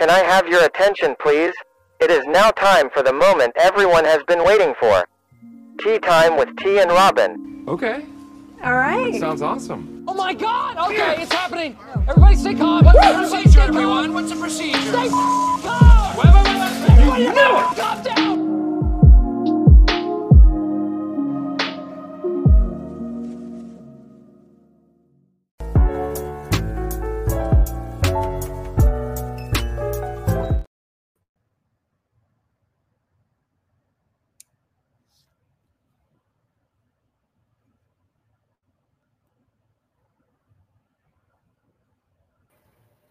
Can I have your attention, please? It is now time for the moment everyone has been waiting for. Tea time with T and Robyn. Okay. All right. Sounds awesome. Oh my god! Okay, it's happening! Everybody stay calm! Everybody stay Procedure, everyone. What's the procedure? Stay calm! Wait, wait, wait, wait. Everybody calm down!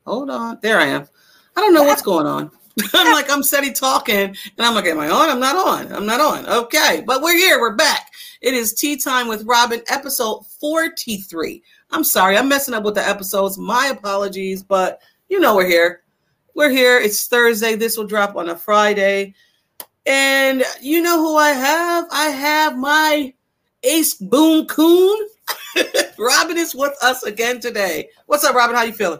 Hold on. There I am. I don't know what's going on. I'm like, I'm steady talking. And I'm like, am I on? I'm not on. I'm not on. Okay. But we're here. We're back. It is Tee Time with Robyn, episode 43. I'm sorry. I'm messing up with the episodes. My apologies. But you know, we're here. We're here. It's Thursday. This will drop on a Friday. And you know who I have? I have my ace boom coon. Robyn is with us again today. What's up, Robyn? How you feeling?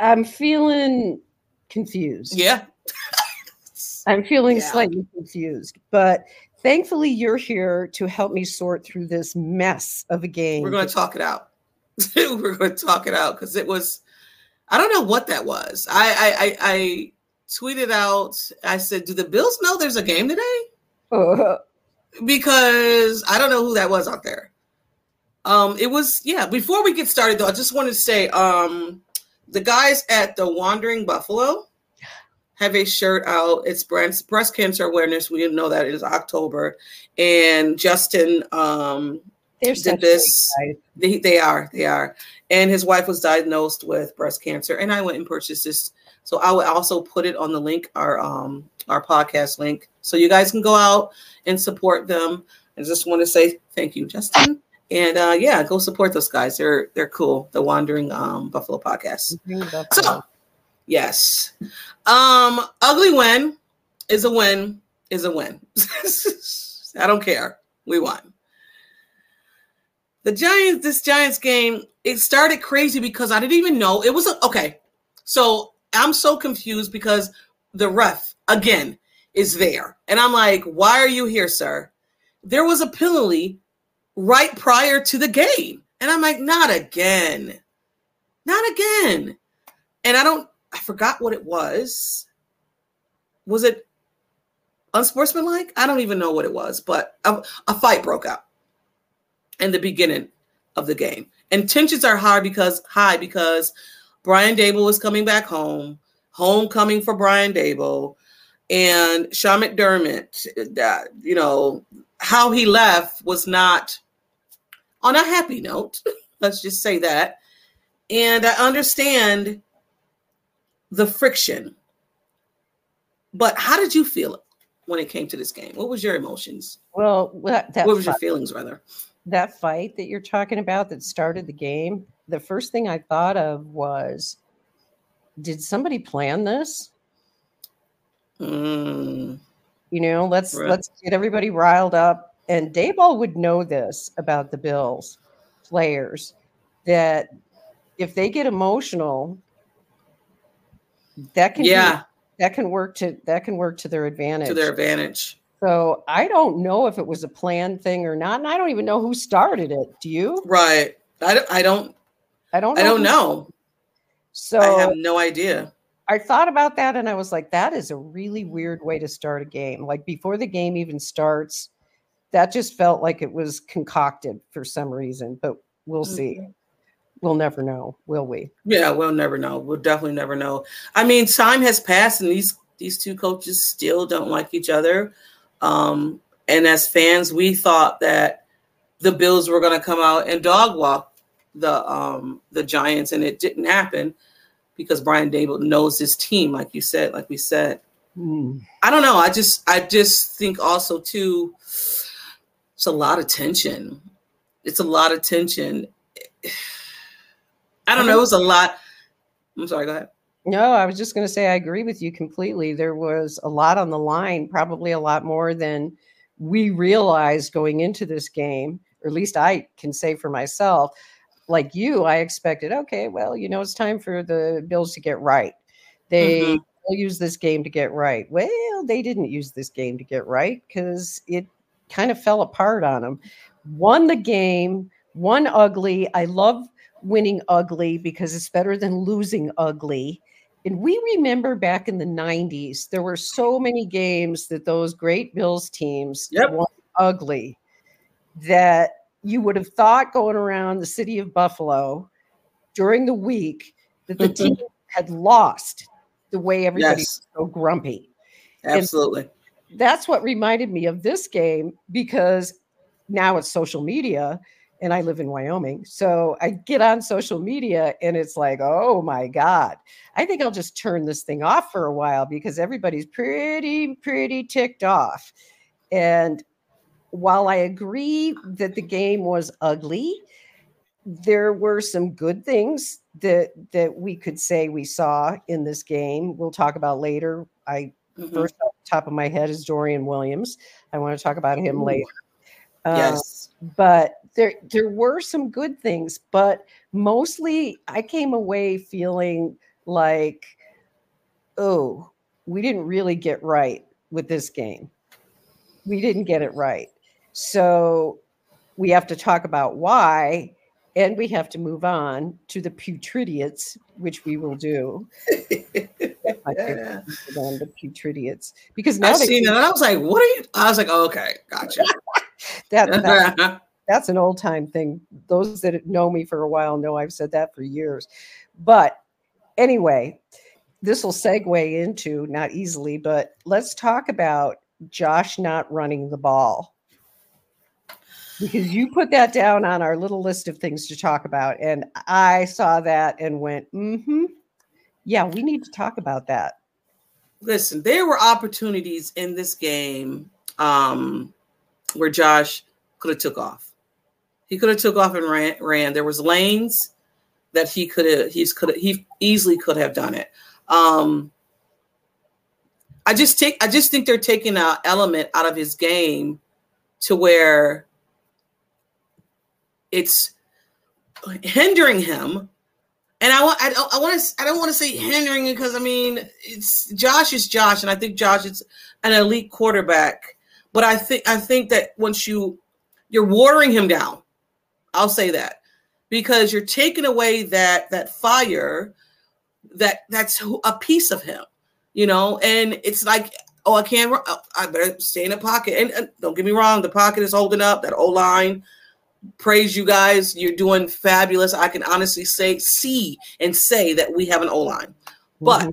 I'm feeling confused. Yeah. I'm feeling Yeah. slightly confused, but thankfully you're here to help me sort through this mess of a game. We're going to talk it out. We're going to talk it out because it was, I don't know what that was. I, I, I, I tweeted out, I said, Do the Bills know there's a game today? Uh, Because I don't know who that was out there. Um, it was, yeah, before we get started though, I just want to say, um, the guys at the Wandering Buffalo have a shirt out. It's breast, breast cancer awareness. We know that it is October. And Justin um, they're did this. They, they are, they are. And his wife was diagnosed with breast cancer. And I went and purchased this. So I will also put it on the link, our um our podcast link. So you guys can go out and support them. I just want to say thank you, Justin. And uh yeah, go support those guys. They're they're cool. The Wandering um Buffalo podcast. So yes. Um ugly win is a win, is a win. I don't care. We won. The Giants, this Giants game, it started crazy because I didn't even know it was a, okay. So I'm so confused because the ref again is there. And I'm like, why are you here, sir? There was a penalty right prior to the game. And I'm like, not again. Not again. And I don't, I forgot what it was. Was it unsportsmanlike? I don't even know what it was, but a, a fight broke out in the beginning of the game. And tensions are high because high because Brian Daboll is coming back home, homecoming for Brian Daboll, and Sean McDermott. That you know how he left was not on a happy note. Let's just say that. And I understand the friction, but how did you feel it when it came to this game? What was your emotions? Well, that, that what was your feelings, rather? that fight that you're talking about that started the game, the first thing I thought of was, did somebody plan this? Mm, You know, let's Right. let's get everybody riled up. And Daboll would know this about the Bills players that if they get emotional, that can be- yeah, that can work to that can work to their advantage. to their advantage. so I don't know if it was a planned thing or not, and I don't even know who started it. Do you? Right. I don't. I don't. I don't. Know I don't know. So I have no idea. I thought about that and I was like, that is a really weird way to start a game. Like before the game even starts, that just felt like it was concocted for some reason, but we'll see. We'll never know, will we? Yeah, we'll never know. We'll definitely never know. I mean, time has passed, and these these two coaches still don't like each other. Um, and as fans, we thought that the Bills were going to come out and dog walk the um, the Giants, and it didn't happen because Brian Daboll knows his team, like you said, like we said. Hmm. I don't know. I just I just think also too it's a lot of tension. It's a lot of tension. I don't know. It was a lot. I'm sorry. Go ahead. No, I was just going to say I agree with you completely. There was a lot on the line, probably a lot more than we realized going into this game, or at least I can say for myself. Like you, I expected, okay, well, you know, it's time for the Bills to get right. They Mhm. use this game to get right. Well, they didn't use this game to get right because it kind of fell apart on them. Won the game, won ugly. I love winning ugly because it's better than losing ugly. And we remember back in the 90s, there were so many games that those great Bills teams Yep. won ugly that you would have thought going around the city of Buffalo during the week that the mm-hmm. team had lost the way everybody Yes. was so grumpy. Absolutely. That's what reminded me of this game because now it's social media and I live in Wyoming. So I get on social media and it's like, oh my God, I think I'll just turn this thing off for a while because everybody's pretty, pretty ticked off. And while I agree that the game was ugly, there were some good things that that we could say we saw in this game. We'll talk about later. I Mhm. first off the top of my head is Dorian Williams. I want to talk about him Ooh. later. Uh, Yes. but there there were some good things, but mostly I came away feeling like, oh, we didn't really get right with this game. We didn't get it right. So we have to talk about why, and we have to move on to the putridiots, which we will do. Favorite the putridiots, because now I've seen it. And I was like, what are you? I was like, okay, gotcha. that, that that's an old time thing. Those that know me for a while know I've said that for years. But anyway, this will segue into not easily, but let's talk about Josh not running the ball. Because you put that down on our little list of things to talk about. And I saw that and went, mm hmm. Yeah, we need to talk about that. Listen, there were opportunities in this game um, where Josh could have took off. He could have took off and ran. Ran. There was lanes that he could have. He's could he easily could have done it. Um, I just take. I just think they're taking an element out of his game to where it's hindering him. And I want I don't I want to I don't want to say hindering because I mean it's Josh is Josh and I think Josh is an elite quarterback, but I think I think that once you you're watering him down, I'll say that. Because you're taking away that that fire that that's a piece of him, you know, and it's like oh I can't I better stay in the pocket. And, and don't get me wrong the pocket is holding up that O line praise you guys. You're doing fabulous. I can honestly say, see and say that we have an O line. But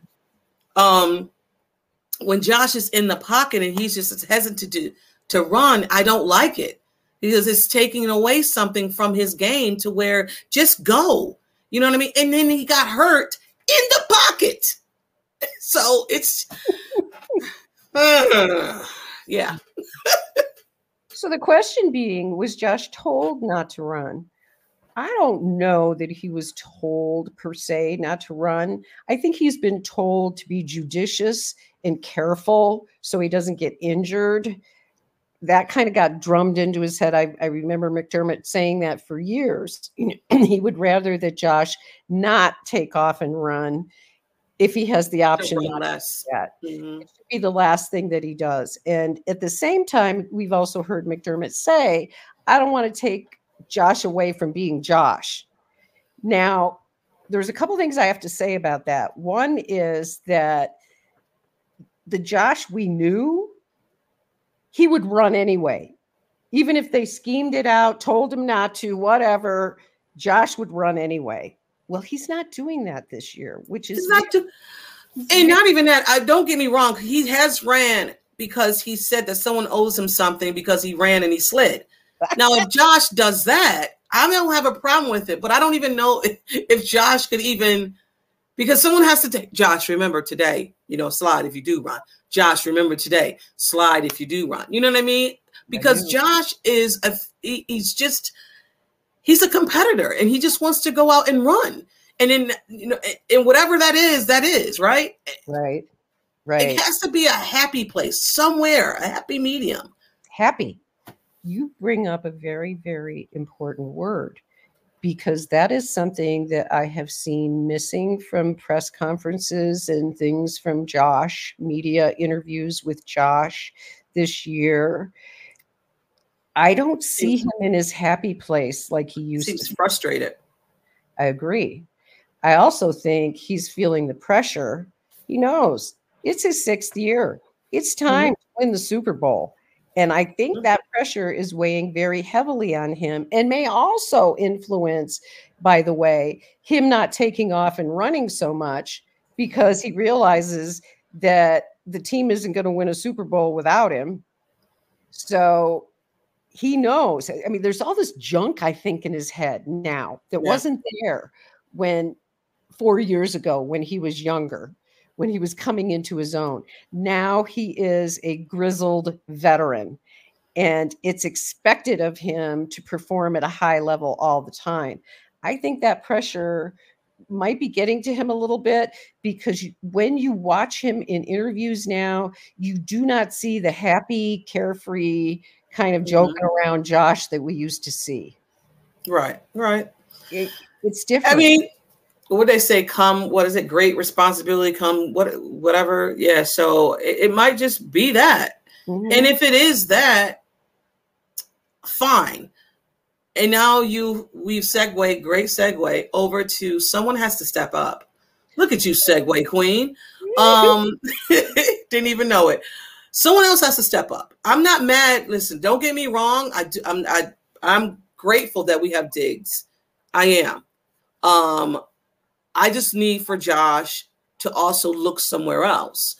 um, when Josh is in the pocket and he's just hesitant to do, to run, I don't like it because it's taking away something from his game to where just go. You know what I mean? And then he got hurt in the pocket. So it's uh, yeah. So the question being, was Josh told not to run? I don't know that he was told per se not to run. I think he's been told to be judicious and careful so he doesn't get injured. That kind of got drummed into his head. I, I remember McDermott saying that for years. he would rather that Josh not take off and run if he has the option not do that Mhm. it should be the last thing that he does. And at the same time, we've also heard McDermott say, I don't want to take Josh away from being Josh. Now, there's a couple things I have to say about that. One is that the Josh we knew, he would run anyway. Even if they schemed it out, told him not to, whatever, Josh would run anyway. Well, he's not doing that this year, which is not and not even that. I don't get me wrong. He has ran because he said that someone owes him something because he ran and he slid. Now, if Josh does that, I don't have a problem with it. But I don't even know if, if Josh could even because someone has to take Josh. Remember today, you know, slide if you do run. Josh, remember today, slide if you do run. You know what I mean? Because do. Josh is a he- he's just he's a competitor and he just wants to go out and run. And in you know, and whatever that is, that is right. right, Right It has to be a happy place somewhere, a happy medium. happy. You bring up a very, very important word because that is something that I have seen missing from press conferences and things from Josh, media interviews with Josh this year. I don't see him in his happy place like he used Seems to. frustrated. I agree. I also think he's feeling the pressure. He knows it's his sixth year. It's time to win the Super Bowl. And I think Mhm. that pressure is weighing very heavily on him and may also influence, by the way, him not taking off and running so much because he realizes that the team isn't going to win a Super Bowl without him. So he knows. I mean, there's all this junk, I think, in his head now that Yeah. wasn't there when four years ago when he was younger, when he was coming into his own. Now he is a grizzled veteran, and it's expected of him to perform at a high level all the time. I think that pressure might be getting to him a little bit because you, when you watch him in interviews now, you do not see the happy, carefree kind of joking around Josh that we used to see. Right, right. It, it's different. I mean, what they say, come, what is it? Great responsibility, come, what, whatever. Yeah. So it, it might just be that. Mhm. And if it is that, fine. And now you, we've segued, great segue over to someone has to step up. Look at you, segue queen. Um, didn't even know it. Someone else has to step up. I'm not mad. Listen, don't get me wrong. I do, I'm I, I'm grateful that we have Diggs. I am. Um, I just need for Josh to also look somewhere else.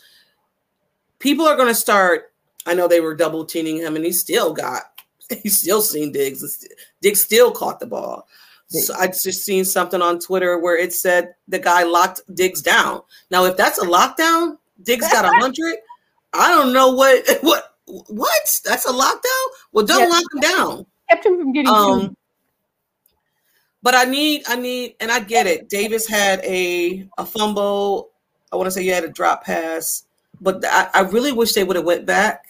People are going to start. I know they were double teaming him, and he still got. He still seen Diggs. Diggs still caught the ball. So I just seen something on Twitter where it said the guy locked Diggs down. Now, if that's a lockdown, Diggs got a hundred. I don't know what what what. That's a lockdown. Well, don't Yeah. lock him down. kept him from getting Um, but I need, I need, and I get it. Davis had a a fumble. I want to say you had a drop pass, but I, I really wish they would have went back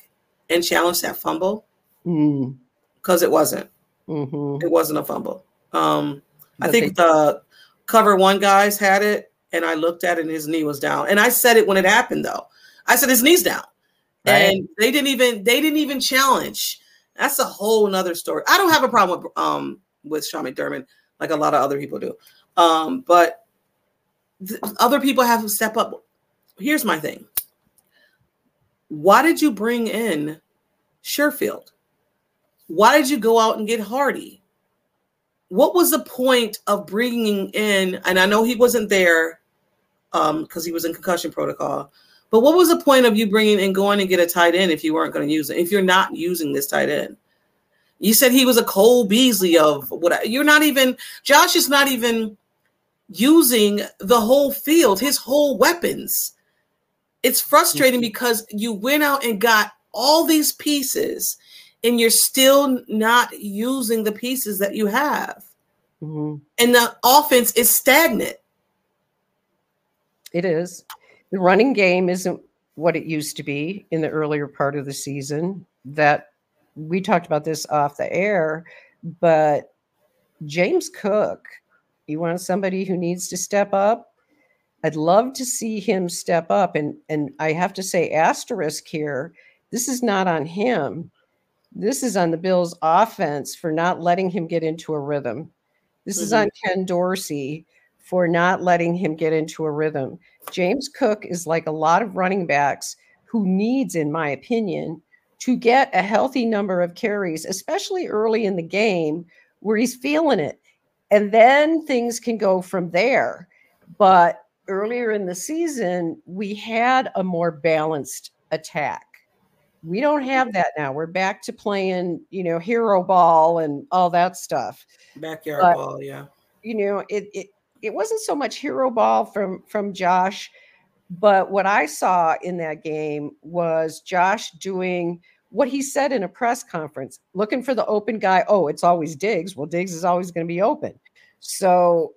and challenged that fumble Mm, because it wasn't. mhm. It wasn't a fumble. Um, I think the cover one guys had it, and I looked at it, and his knee was down. And I said it when it happened, though. I said his knee's down, Right. and they didn't even they didn't even challenge. That's a whole nother story. I don't have a problem with um with Sean McDermott like a lot of other people do, um, but th- other people have to step up. Here's my thing. Why did you bring in Sherfield? Why did you go out and get Harty? What was the point of bringing in? And I know he wasn't there um because he was in concussion protocol. But what was the point of you bringing and going and get a tight end if you weren't going to use it? If you're not using this tight end, you said he was a Cole Beasley of what? You're not even. Josh is not even using the whole field, his whole weapons. It's frustrating because you went out and got all these pieces, and you're still not using the pieces that you have, Mhm. and the offense is stagnant. It is. The running game isn't what it used to be in the earlier part of the season. That we talked about this off the air, but James Cook, you want somebody who needs to step up? I'd love to see him step up. And and I have to say, asterisk here, this is not on him. This is on the Bills offense for not letting him get into a rhythm. This is Mhm. on Ken Dorsey for not letting him get into a rhythm. James Cook is like a lot of running backs who needs, in my opinion, to get a healthy number of carries, especially early in the game where he's feeling it. And then things can go from there. But earlier in the season, we had a more balanced attack. We don't have that now. We're back to playing, you know, hero ball and all that stuff Backyard But- ball, yeah. you know it it it wasn't so much hero ball from from Josh but what I saw in that game was Josh doing what he said in a press conference looking for the open guy oh it's always Diggs well Diggs is always going to be open so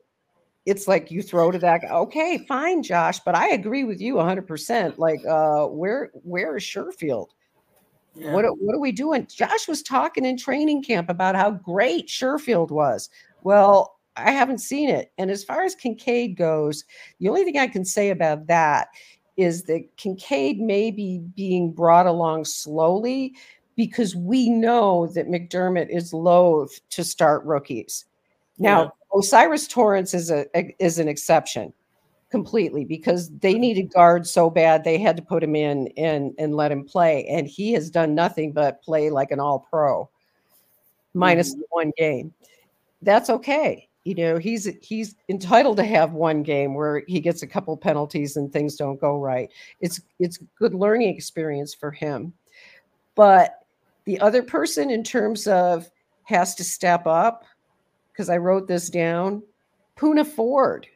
it's like you throw to that guy okay fine Josh but I agree with you 100% like uh where where is Sherfield yeah. what, what are we doing? Josh was talking in training camp about how great Sherfield was. Well, I haven't seen it. And as far as Kincaid goes, the only thing I can say about that is that Kincaid may be being brought along slowly because we know that McDermott is loath to start rookies. Now, yeah. O'Cyrus Torrence is a is an exception completely because they needed guard so bad they had to put him in and and let him play and he has done nothing but play like an all pro minus mm-hmm. one game that's okay you know he's he's entitled to have one game where he gets a couple penalties and things don't go right it's it's good learning experience for him but the other person in terms of has to step up because i wrote this down Poona Ford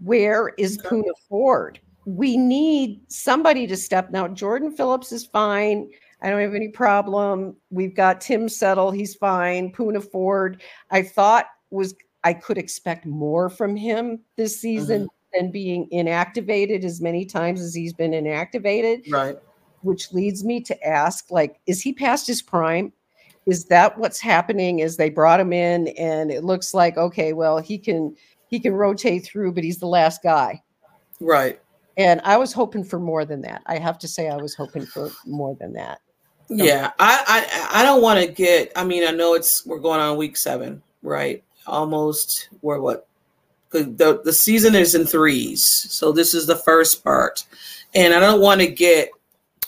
where is Poona Ford we need somebody to step now jordan phillips is fine I don't have any problem. We've got Tim Settle. He's fine. Poona Ford. I thought was I could expect more from him this season mm-hmm. than being inactivated as many times as he's been inactivated. Right. Which leads me to ask, like, is he past his prime? Is that what's happening? Is they brought him in and it looks like okay, well, he can he can rotate through, but he's the last guy. Right. And I was hoping for more than that. I have to say I was hoping for more than that. Yeah, I I, I don't want to get. I mean, I know it's we're going on week seven, right? Almost. We're what? The the season is in threes, so this is the first part, and I don't want to get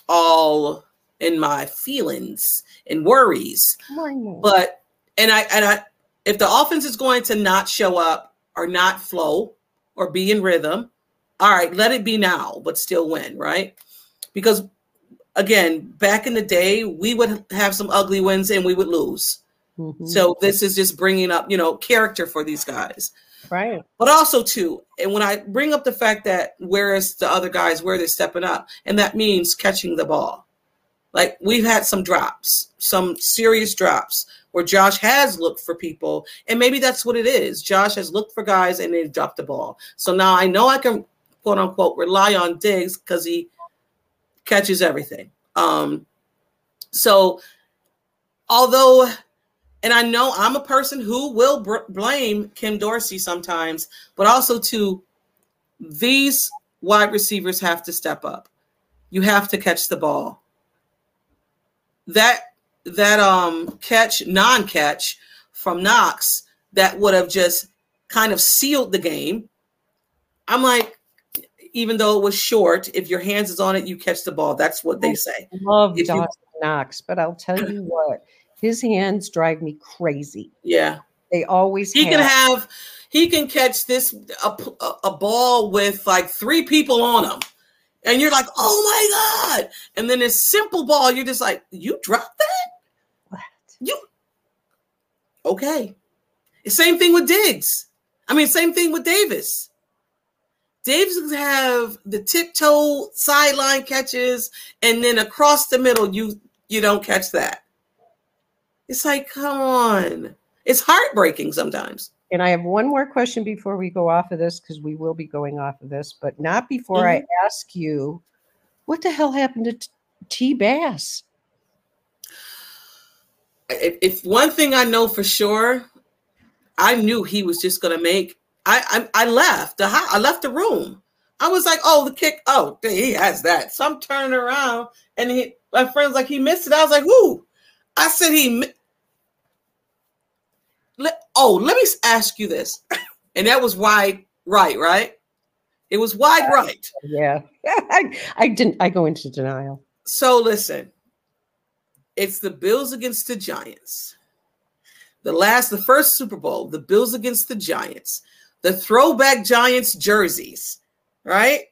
all in my feelings and worries. But and I and I if the offense is going to not show up or not flow or be in rhythm, all right, let it be now, but still win, right? Because again, back in the day, we would have some ugly wins and we would lose. Mm-hmm. So this is just bringing up, you know, character for these guys. Right. But also too, and when I bring up the fact that where is the other guys, where they're stepping up, and that means catching the ball. Like we've had some drops, some serious drops where Josh has looked for people, and maybe that's what it is. Josh has looked for guys and they dropped the ball. So now I know I can quote unquote rely on Diggs because he catches everything. Um, so, although, and I know I'm a person who will br- blame Ken Dorsey sometimes, but also to these wide receivers have to step up. You have to catch the ball. That that um catch, non-catch from Knox that would have just kind of sealed the game. I'm like, even though it was short, if your hands is on it, you catch the ball. That's what they say. I love Dawson you, Knox, but I'll tell you what, his hands drive me crazy. Yeah, they always. He have. can have. He can catch this a, a ball with like three people on him, and you're like, oh my god! And then this simple ball, you're just like, you dropped that. What? You okay? Same thing with Diggs. I mean, same thing with Davis. Davis have the tiptoe sideline catches, and then across the middle, you you don't catch that. It's like, come on. It's heartbreaking sometimes. And I have one more question before we go off of this, because we will be going off of this, but not before mm-hmm. I ask you, what the hell happened to T Bass? If, if one thing I know for sure, I knew he was just going to make I, I, I left the I left the room. I was like, oh, the kick. Oh, he has that. So I'm turning around, and he, my friend's like, he missed it. I was like, who? I said he. Let, oh, let me ask you this, and that was wide right, right? It was wide uh, right. Yeah, I, I didn't. I go into denial. So listen, it's the Bills against the Giants. The last, the first Super Bowl, the Bills against the Giants the throwback Giants jerseys, right?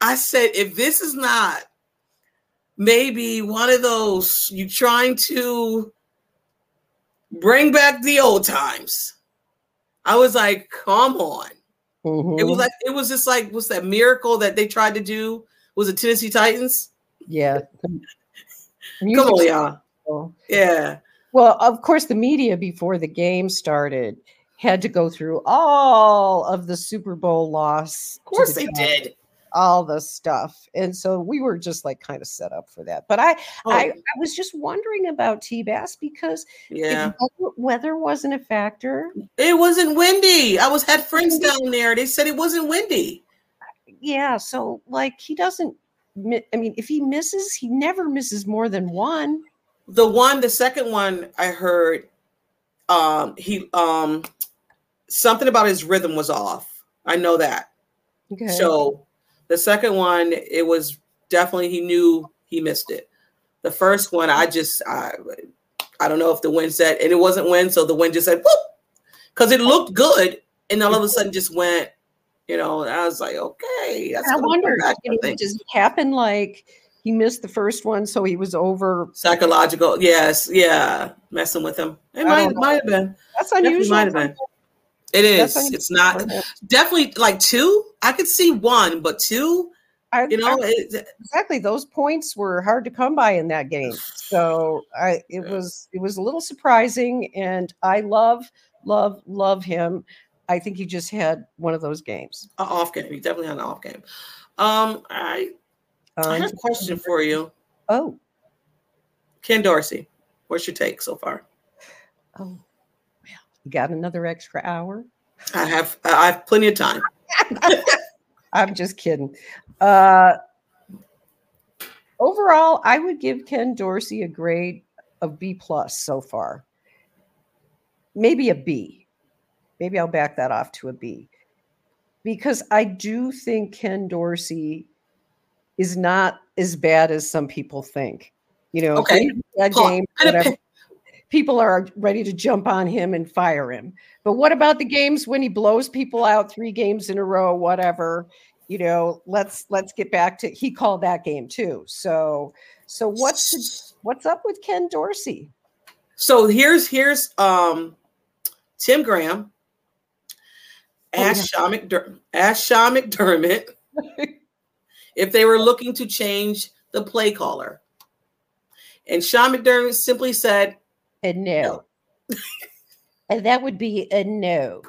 I said, if this is not maybe one of those you trying to bring back the old times, I was like, come on. Mm-hmm. It was like it was just like what's that miracle that they tried to do? Was it Tennessee Titans? Yeah. come on, y'all. Yeah. Well, of course, the media before the game started had to go through all of the Super Bowl loss. Of course, the they did. All the stuff. And so we were just like kind of set up for that. But I Oh, I, I was just wondering about T Bass because yeah. weather, weather wasn't a factor. It wasn't windy. I was had friends down there. They said it wasn't windy. Yeah, so like he doesn't I mean, if he misses, he never misses more than one. The one, the second one I heard, um, he um something about his rhythm was off. I know that. Okay. So the second one, it was definitely he knew he missed it. The first one, I just I I don't know if the wind said, and it wasn't wind, so the wind just said whoop, because it looked good, and all of a sudden just went, you know. And I was like, okay, that's I wonder, back, you I know, think. does like he missed the first one, so he was over? psychological. Yes, yeah, messing with him. It might might have been. That's unusual. might have been. It is. unusual It's not definitely like two. I could see one, but two. I, You know, I- it, exactly. Those points were hard to come by in that game. So I, it was, it was a little surprising, and I love, love, love him. I think he just had one of those games. an off game. He definitely had an off game. Um, I I have a question for you, Oh, Ken Dorsey. What's your take so far? oh, you got another extra hour. I have I have plenty of time. I'm just kidding. Uh, overall, I would give Ken Dorsey a grade of B plus so far. Maybe a B. Maybe I'll back that off to a B. Because I do think Ken Dorsey is not as bad as some people think. You know, Okay. game, whatever, people are ready to jump on him and fire him. But what about the games when he blows people out three games in a row, whatever? You know, let's let's get back to he called that game too. So so what's the, what's up with Ken Dorsey? So here's here's um Tim Graham. Oh, Ask Sean McDermott, ask Sean McDermott if they were looking to change the play caller. And Sean McDermott simply said, A no. and that would be a no.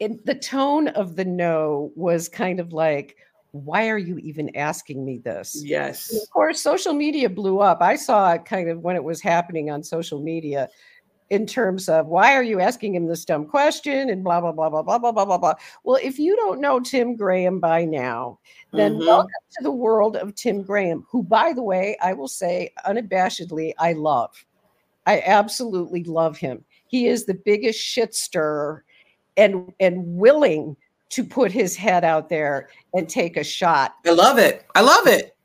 And the tone of the no was kind of like, why are you even asking me this? And Yes. of course, social media blew up. I saw it kind of when it was happening on social media in terms of why are you asking him this dumb question and blah, blah, blah, blah, blah, blah, blah, blah, blah. Well, if you don't know Tim Graham by now, then Mhm. welcome to the world of Tim Graham, who, by the way, I will say unabashedly, I love. I absolutely love him. He is the biggest shit stirrer and and willing to put his head out there and take a shot. I love it. I love it.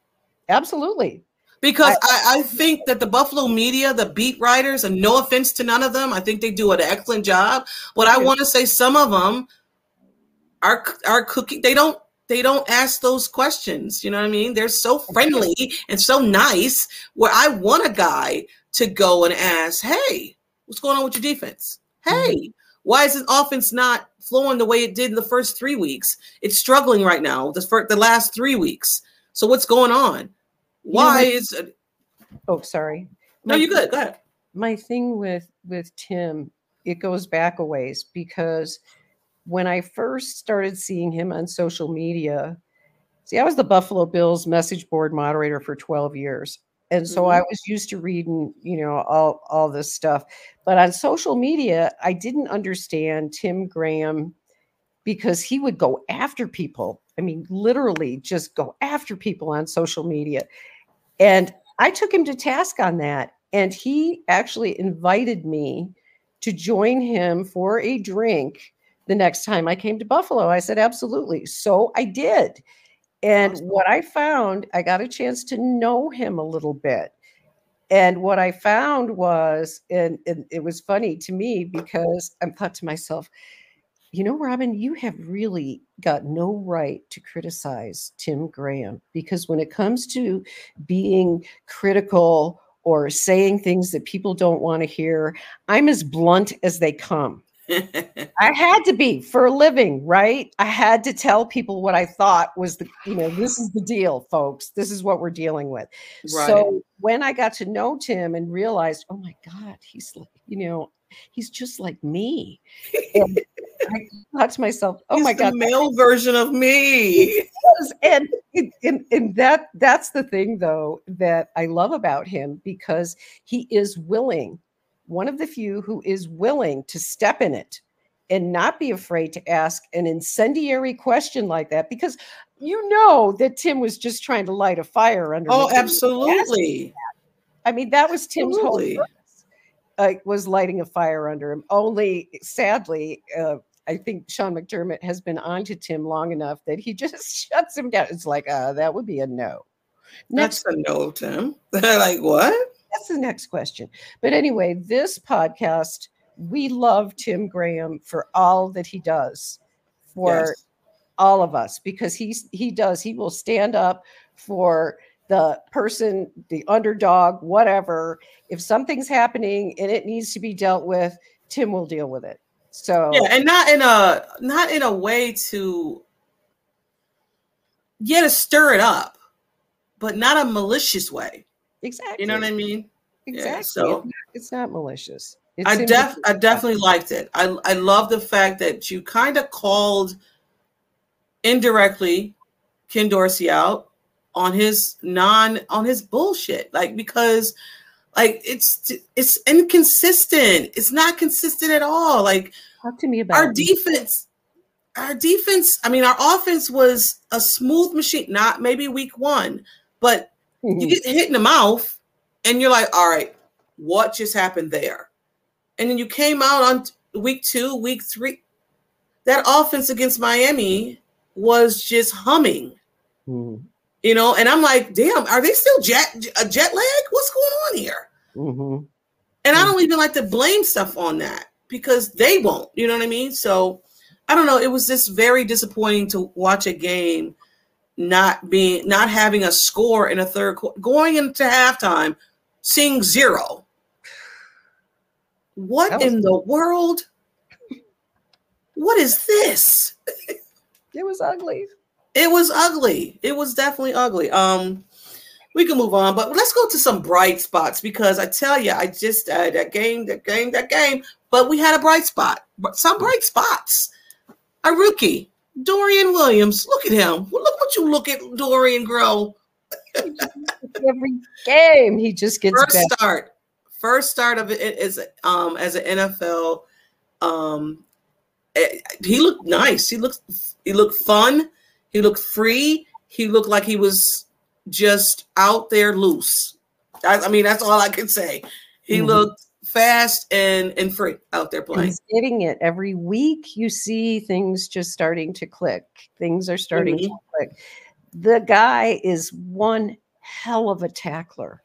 Absolutely. Because I, I think that the Buffalo media, the beat writers, and no offense to none of them, I think they do an excellent job. But I want to say some of them are are cooking. They don't they don't ask those questions. You know what I mean? They're so friendly and so nice. Where I want a guy to go and ask, "Hey, what's going on with your defense? Mm-hmm. Hey, why is this offense not flowing the way it did in the first three weeks? It's struggling right now. The first, the last three weeks. So what's going on? know Why what- is Oh, sorry. no? My- You good? Go ahead. My thing with with Tim, it goes back a ways because when I first started seeing him on social media, see, I was the Buffalo Bills message board moderator for 12 years. And so I mm-hmm. was used to reading, you know, all all this stuff. But on social media, I didn't understand Tim Graham because he would go after people. I mean, literally just go after people on social media. And I took him to task on that. And he actually invited me to join him for a drink the next time I came to Buffalo. I said, absolutely. So I did. And what I found, I got a chance to know him a little bit. And what I found was, and, and it was funny to me because I thought to myself, you know, Robyn, you have really got no right to criticize Tim Graham because when it comes to being critical or saying things that people don't want to hear, I'm as blunt as they come. I had to be for a living, right? I had to tell people what I thought was the, you know, this is the deal, folks. This is what we're dealing with. right. So when I got to know Tim and realized, oh my God, he's like, you know, he's just like me. And, I thought to myself, "Oh He's my the god!" male version of me. and, and and that that's the thing though that I love about him because he is willing, one of the few who is willing to step in it and not be afraid to ask an incendiary question like that because you know that Tim was just trying to light a fire under. Oh, absolutely. I mean, that was Tim's Absolutely. whole purpose, uh, was lighting a fire under him. Only, sadly, uh, I think Sean McDermott has been on to Tim long enough that he just shuts him down. It's like, uh, that would be a no. Next, That's a no, Tim. like what? That's the next question. But anyway, this podcast, we love Tim Graham for all that he does for Yes. all of us because he's he does he will stand up for the person the underdog whatever if something's happening and it needs to be dealt with tim will deal with it so Yeah, and not in a not in a way to yeah to stir it up, but not a malicious way. Exactly You know what I mean? exactly so- it's, not, it's not malicious it's I def I definitely liked it. I I love the fact that you kind of called indirectly Ken Dorsey out on his non on his bullshit. Like because like it's it's inconsistent. It's not consistent at all. Like talk to me about our it. defense our defense i mean our offense was a smooth machine not maybe week one but you get hit in the mouth and you're like all right what just happened there and then you came out on week two week three that offense against miami was just humming Mhm. you know and i'm like damn are they still jet a jet lag what's going on here Mhm. and I don't even like to blame stuff on that because they won't. You know what I mean? So I don't know. It was just very disappointing to watch a game not being not having a score in a third quarter, going into halftime, seeing zero. What was- in the world? What is this? it was ugly It was ugly. It was definitely ugly. Um, we can move on, but let's go to some bright spots because I tell you, I just uh, that game, that game, that game. But we had a bright spot, some bright spots. A rookie, Dorian Williams. Look at him. Look what you look at Dorian grow. every game he just gets First better start, first start of it is um as an NFL. Um, eh, he looked nice. He looked he looked fun. He looked free. He looked like he was just out there loose. I, I mean, that's all I can say. He Mhm. looked fast and and free out there playing. He's getting it every week. You see things just starting to click. Things are starting to click. The guy is one hell of a tackler.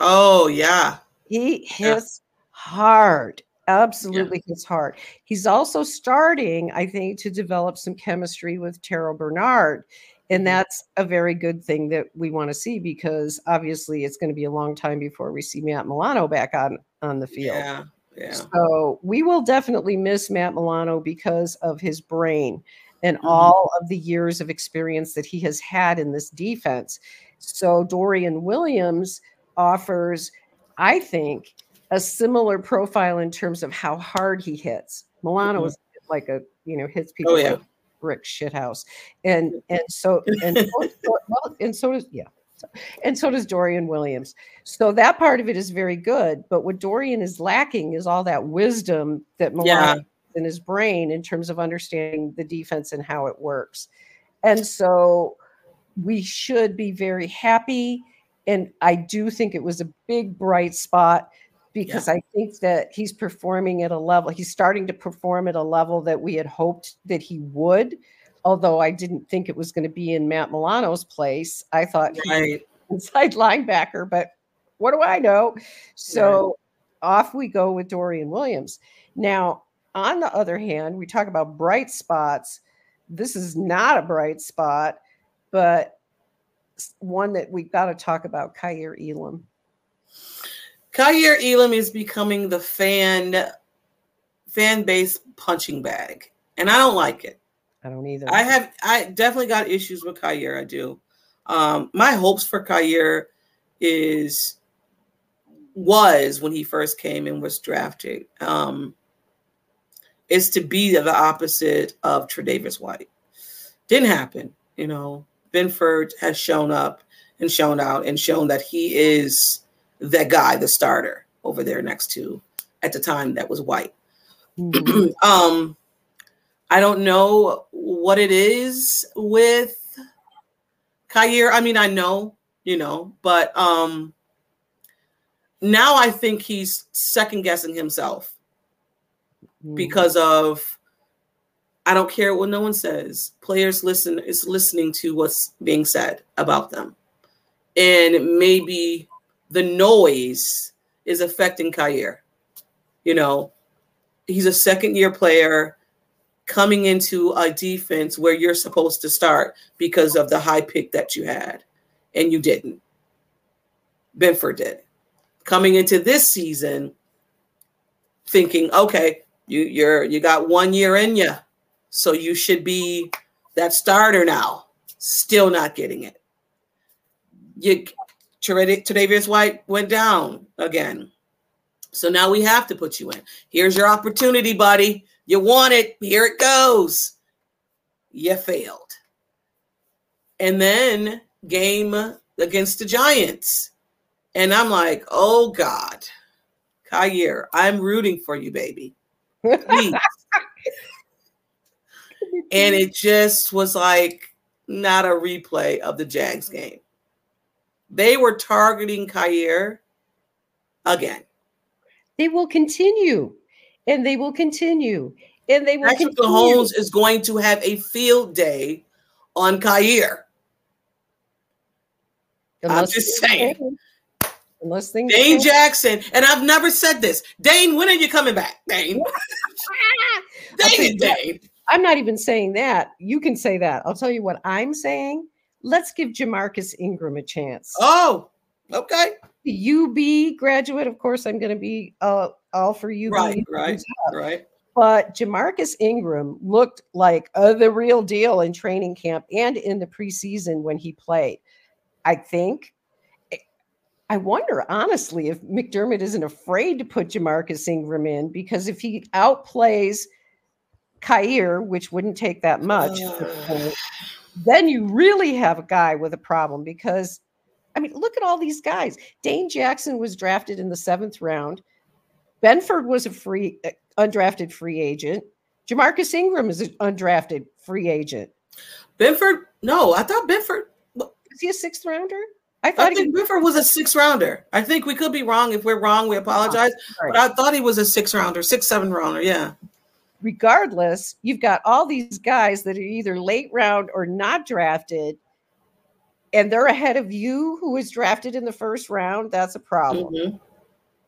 Oh yeah, He Yeah. hits hard. Absolutely hits hard. He's also starting, I think, to develop some chemistry with Terrel Bernard. And Mhm. that's a very good thing that we want to see because obviously it's going to be a long time before we see Matt Milano back on, on the field. yeah, yeah. So we will definitely miss Matt Milano because of his brain and Mhm. all of the years of experience that he has had in this defense. So Dorian Williams offers, I think, a similar profile in terms of how hard he hits. Milano Mhm. is like a you know hits people Oh yeah. like brick shit house, and and so and so, well, and so does yeah. So- And so does Dorian Williams. So that part of it is very good. But what Dorian is lacking is all that wisdom that Milano Yeah. has in his brain in terms of understanding the defense and how it works. And so we should be very happy. And I do think it was a big bright spot because I think that he's performing at a level, he's starting to perform at a level that we had hoped that he would. Although I didn't think it was going to be in Matt Milano's place. I thought Right. inside linebacker, but what do I know? So off we go with Dorian Williams. Now, on the other hand, we talk about bright spots. This is not a bright spot, but one that we've got to talk about Kaiir Elam. Kaiir Elam is becoming the fan fan base punching bag, and I don't like it. I don't either. I have I definitely got issues with Kaiir. I do. Um, my hopes for Kaiir is was when he first came and was drafted. Um, is to be the opposite of Tre'Davious White. Didn't happen. You know, Benford has shown up and shown out and shown that he is the guy, the starter over there next to at the time that was White. Mm-hmm. um, I don't know what it is with Kaiir. I mean, I know, you know, but um now I think he's second guessing himself mm. because of I don't care what no one says. Players listen is listening to what's being said about them. And maybe the noise is affecting Kaiir. You know, he's a second year player coming into a defense where you're supposed to start because of the high pick that you had and you didn't. Benford did coming into this season thinking, okay, you you're you got one year in you, so you should be that starter now. Still not getting it. You Tre'Davious White went down again. So now we have to put you in. Here's your opportunity, buddy. You want it. Here it goes. You failed. And then game against the Giants. And I'm like, oh God, Kaiir, I'm rooting for you, baby. And it just was like not a replay of the Jags game. They were targeting Kaiir again. They will continue, and they will continue, and they will. Patrick continue. Mahomes is going to have a field day on Kaiir. I'm just saying. Unless things Dane Jackson, and I've never said this. Dane, when are you coming back? Dane. Dane Dane. I'm not even saying that. You can say that. I'll tell you what I'm saying. Let's give Ja'Marcus Ingram a chance. Oh, okay. UB graduate, of course, I'm going to be uh, all for you. Right, right, right. But Ja'Marcus Ingram looked like uh, the real deal in training camp and in the preseason when he played. I think I wonder honestly if McDermott isn't afraid to put Ja'Marcus Ingram in because if he outplays Kaiir, which wouldn't take that much, uh. then you really have a guy with a problem because I mean, look at all these guys. Dane Jackson was drafted in the seventh round. Benford was a free, uh, undrafted free agent. Ja'Marcus Ingram is an undrafted free agent. Benford, no, I thought Benford. Is he a sixth rounder? I thought I think Benford was a six rounder. I think we could be wrong. If we're wrong, we apologize. Right. But I thought he was a six rounder, six, seven rounder. Yeah. Regardless, you've got all these guys that are either late round or not drafted, and they're ahead of you, who was drafted in the first round. That's a problem. Mm-hmm.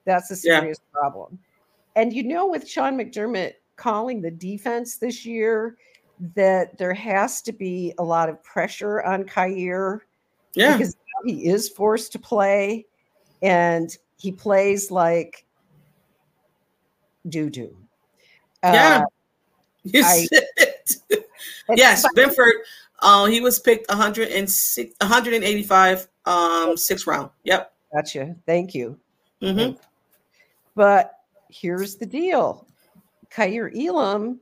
That's a serious yeah. problem. And you know, with Sean McDermott calling the defense this year, that there has to be a lot of pressure on Kaiir. Yeah. Because he is forced to play and he plays like doo doo. Yeah. Uh, you I, yes, Benford. Uh, he was picked 106, 185, um, sixth round. Yep. Gotcha. Thank you. Mm-hmm. But here's the deal Kaiir Elam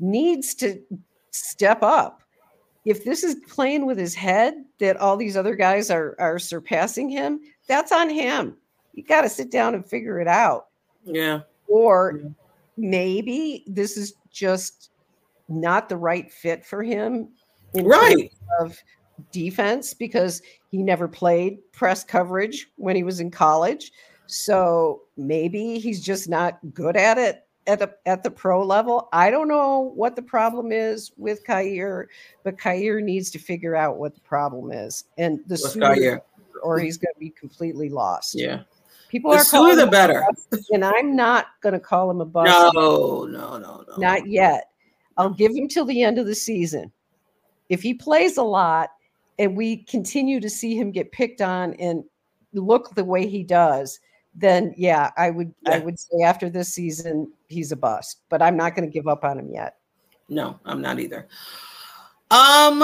needs to step up if this is playing with his head that all these other guys are are surpassing him, that's on him. You got to sit down and figure it out. Yeah. Or maybe this is just not the right fit for him right of defense because he never played press coverage when he was in college. So maybe he's just not good at it at the at the pro level. I don't know what the problem is with Kaiir, but Kaiir needs to figure out what the problem is, and the sooner, or he's going to be completely lost. Yeah, people the are calling the better, and I'm not going to call him a bust. No, no, no, no, not yet. I'll give him till the end of the season. If he plays a lot, and we continue to see him get picked on and look the way he does, then yeah, I would yeah. I would say after this season he's a bust. But I'm not going to give up on him yet. No, I'm not either. Um,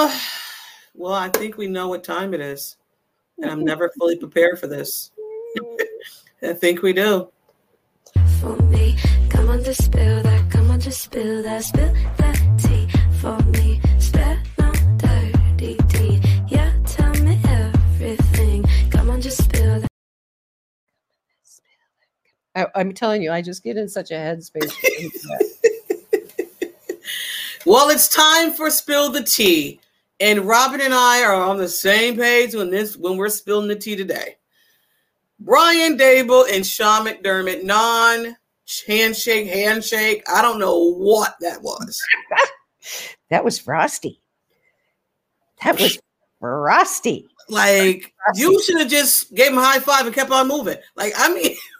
well, I think we know what time it is, and I'm never fully prepared for this. I think we do. For me, come on, that, come on, just spill that, spill that tea for me. I, I'm telling you, I just get in such a headspace. Well, it's time for spill the tea, and Robyn and I are on the same page when this when we're spilling the tea today. Brian Daboll and Sean McDermott non handshake handshake. I don't know what that was. that was frosty. That was frosty. Like you should have just gave him a high five and kept on moving. Like I mean,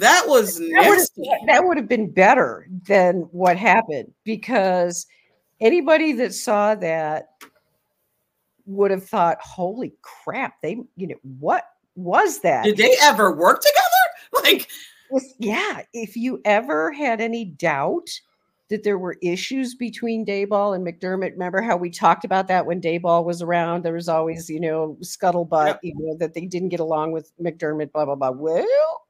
that was That would, nasty. have, that would have been better than what happened because anybody that saw that would have thought, "Holy crap!" They, you know, what was that? Did they ever work together? Like yeah, if you ever had any doubt that there were issues between Daboll and McDermott, remember how we talked about that when Daboll was around? There was always, you know, scuttlebutt, Yep. you know, that they didn't get along with McDermott, blah, blah, blah. Well,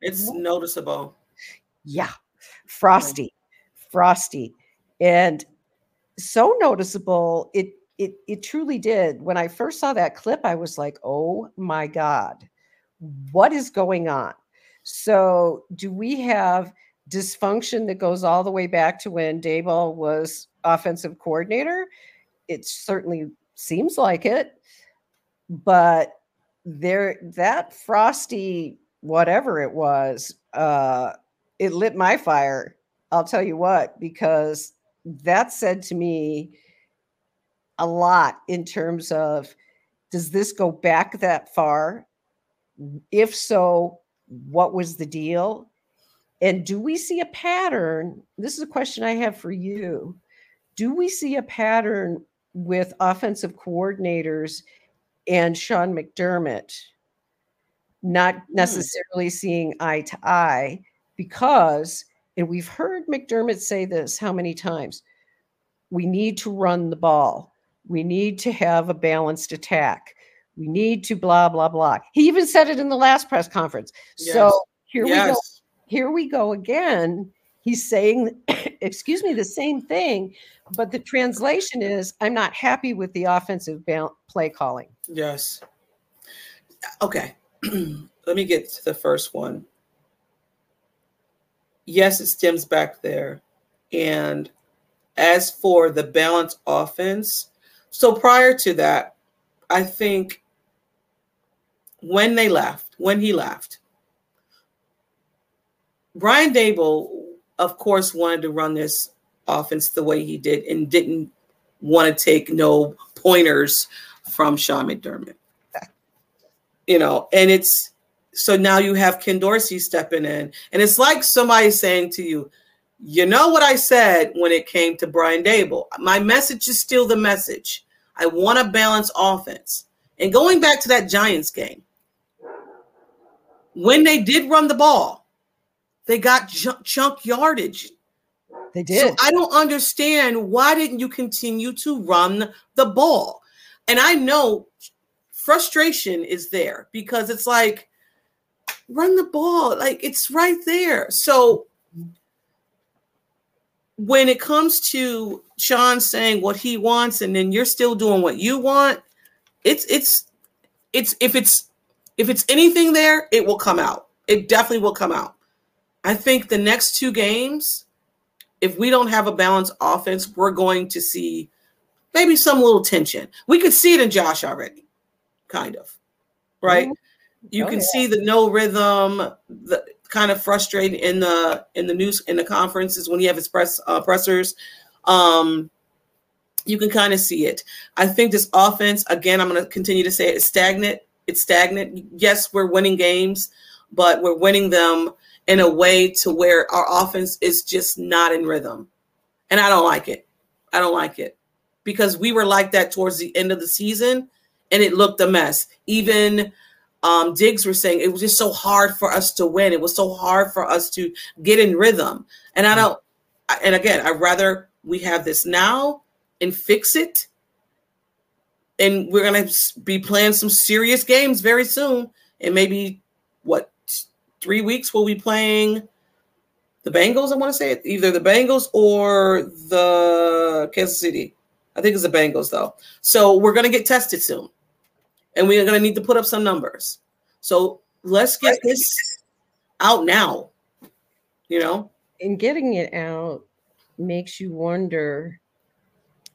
it's noticeable. yeah, frosty, frosty. And so noticeable, it it it truly did. When I first saw that clip, I was like, oh my God, what is going on? So, do we have dysfunction that goes all the way back to when Daboll was offensive coordinator? It certainly seems like it, but there that frosty whatever it was, uh, it lit my fire. I'll tell you what, because that said to me a lot in terms of does this go back that far? If so, what was the deal? And do we see a pattern? This is a question I have for you. Do we see a pattern with offensive coordinators and Sean McDermott not hmm. necessarily seeing eye to eye? Because, and we've heard McDermott say this how many times? We need to run the ball. We need to have a balanced attack. We need to blah, blah, blah. He even said it in the last press conference. So Yes. here we go here we go again. He's saying, excuse me, the same thing, but the translation is, I'm not happy with the offensive bal- play calling. Yes. Okay. Let me get to the first one. Yes, it stems back there. And as for the balanced offense, so prior to that, I think when they left, when he left, Brian Daboll, of course, wanted to run this offense the way he did and didn't want to take no pointers from Sean McDermott. You know, and it's so now you have Ken Dorsey stepping in, and it's like somebody saying to you, you know what I said when it came to Brian Daboll. My message is still the message. I want a balanced offense. And going back to that Giants game, when they did run the ball, they got ju- chunk yardage. They So did. I don't understand why didn't you continue to run the ball? And I know frustration is there because it's like run the ball, like it's right there. So when it comes to Sean saying what he wants and then you're still doing what you want, it's it's it's if it's if it's anything there, it will come out. It definitely will come out. I think the next two games, if we don't have a balanced offense, we're going to see maybe some little tension. We could see it in Josh already, kind of, right? You Oh, can yeah. see the no rhythm, the kind of frustrated in the in the news in the conferences when you have his press uh, pressers. Um, you can kind of see it. I think this offense, again, I'm going to continue to say it, is stagnant. It's stagnant. Yes, we're winning games, but we're winning them in a way to where our offense is just not in rhythm. And I don't like it. I don't like it because we were like that towards the end of the season and it looked a mess. Even um, Diggs were saying it was just so hard for us to win. It was so hard for us to get in rhythm. And I don't, and again, I'd rather we have this now and fix it. And we're going to be playing some serious games very soon. And maybe what, three weeks we'll be playing the Bengals. I want to say it, either the Bengals or the Kansas City. I think it's the Bengals though. So we're gonna get tested soon, and we are gonna need to put up some numbers. So let's get this out now. You know, and getting it out makes you wonder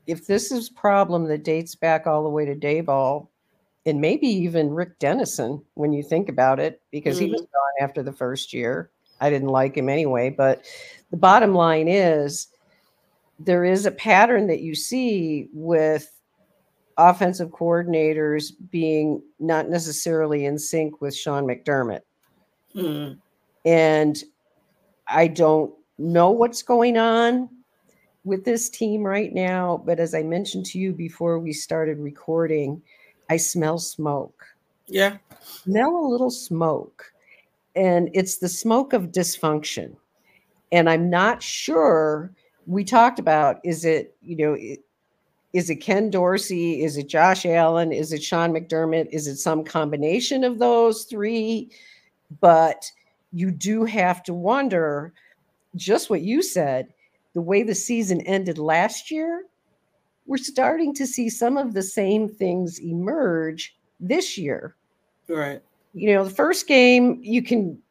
if this is a problem that dates back all the way to Daboll and maybe even Rick Dennison when you think about it, because he hmm. was gone after the first year. I didn't like him anyway, but the bottom line is there is a pattern that you see with offensive coordinators being not necessarily in sync with Sean McDermott. Mm. And I don't know what's going on with this team right now, but as I mentioned to you before we started recording, I smell smoke. yeah, Smell a little smoke. And it's the smoke of dysfunction. And I'm not sure we talked about is it, you know, is it Ken Dorsey? Is it Josh Allen? Is it Sean McDermott? Is it some combination of those three? But you do have to wonder just what you said the way the season ended last year, we're starting to see some of the same things emerge this year. right. You know, the first game you can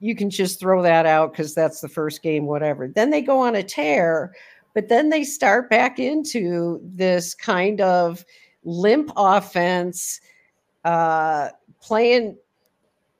you can just throw that out because that's the first game, whatever. Then they go on a tear, but then they start back into this kind of limp offense, uh, playing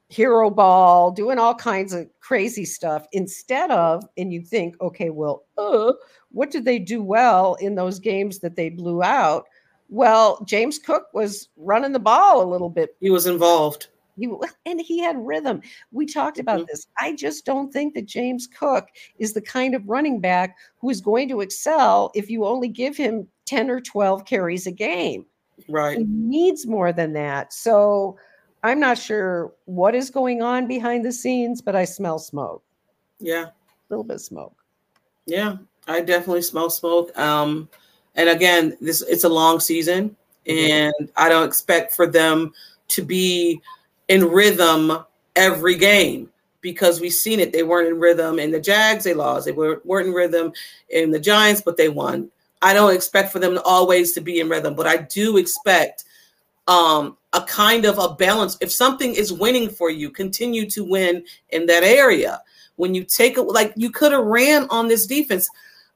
hero ball, doing all kinds of crazy stuff instead of, and you think, okay, well, uh, what did they do well in those games that they blew out? Well, James Cook was running the ball a little bit He was involved. He and he had rhythm. We talked about Mhm. this. I just don't think that James Cook is the kind of running back who is going to excel if you only give him 10 or 12 carries a game. Right. He needs more than that. So I'm not sure what is going on behind the scenes, but I smell smoke. Yeah. A little bit of smoke. Yeah. I definitely smell smoke. Um, and again, this it's a long season, and I don't expect for them to be in rhythm every game because we've seen it. They weren't in rhythm in the Jags, they lost. They were, weren't in rhythm in the Giants, but they won. I don't expect for them to always to be in rhythm, but I do expect um, a kind of a balance. If something is winning for you, continue to win in that area. When you take it, like you could have ran on this defense.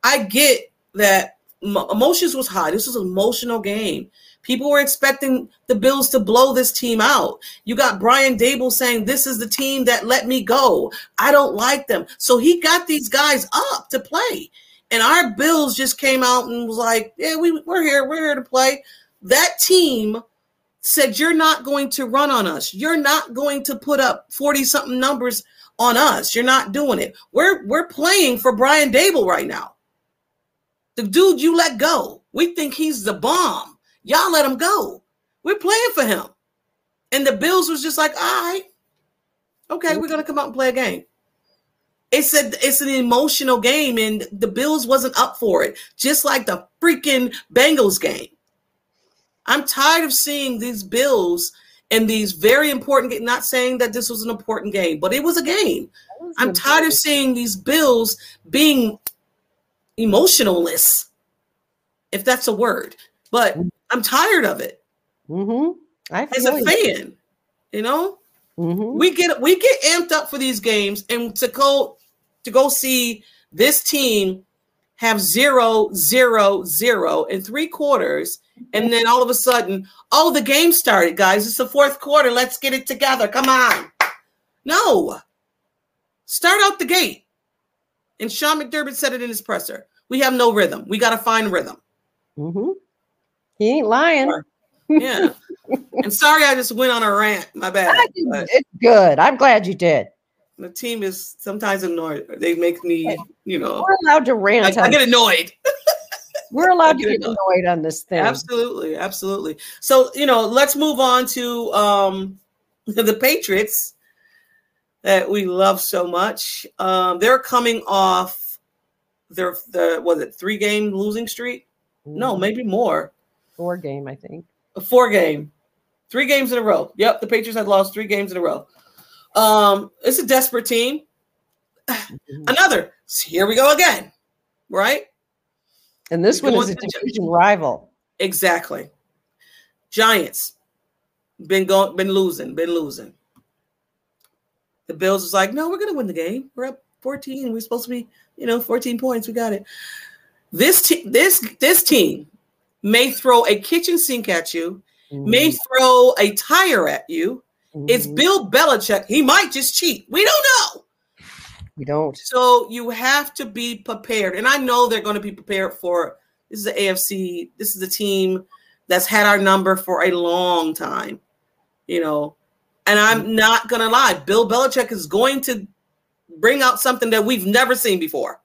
I get that emotions was high. This was an emotional game. People were expecting the Bills to blow this team out. You got Brian Daboll saying, This is the team that let me go. I don't like them. So he got these guys up to play. And our Bills just came out and was like, Yeah, we, we're here. We're here to play. That team said, You're not going to run on us. You're not going to put up 40 something numbers on us. You're not doing it. We're we're playing for Brian Daboll right now. The dude you let go. We think he's the bomb. Y'all let him go. We're playing for him. And the Bills was just like, all right, okay, we're gonna come out and play a game. It's a it's an emotional game, and the Bills wasn't up for it, just like the freaking Bengals game. I'm tired of seeing these Bills and these very important. Not saying that this was an important game, but it was a game. I'm tired of seeing these Bills being emotionless, if that's a word. But I'm tired of it Mm-hmm. I as a fan. You know, Mhm. we get we get amped up for these games, and to go to go see this team have zero, zero, zero in three quarters, and then all of a sudden, oh, the game started, guys. It's the fourth quarter. Let's get it together. Come on. No. Start out the gate. And Sean McDermott said it in his presser. We have no rhythm. We got to find rhythm. Mhm. He ain't lying. Yeah. and sorry, I just went on a rant. My bad. But It's good. I'm glad you did. the team is sometimes annoyed. They make me, you know, We're allowed to I, rant. I on- get annoyed. we're allowed to get get annoyed on this thing. Absolutely, absolutely. So you know, let's move on to um, the Patriots that we love so much. Um, they're coming off their the was it three game losing streak? No, Mhm. maybe more. Four game, I think. A four game, three games in a row. Yep, the Patriots had lost three games in a row. Um, it's a desperate team. Mhm. Another. Here we go again. Right? And this one is a with the Gi- division rival. Exactly. Giants been going, been losing, been losing. The Bills was like, no, we're gonna win the game. We're up 14. We're supposed to be, you know, 14 points. We got it. This te- this this team may throw a kitchen sink at you, may throw a tire at you. It's Mhm. Bill Belichick. He might just cheat. We don't know. We don't. So you have to be prepared. And I know they're going to be prepared for this is the AFC. This is a team that's had our number for a long time. You know, and I'm not going to lie. Bill Belichick is going to bring out something that we've never seen before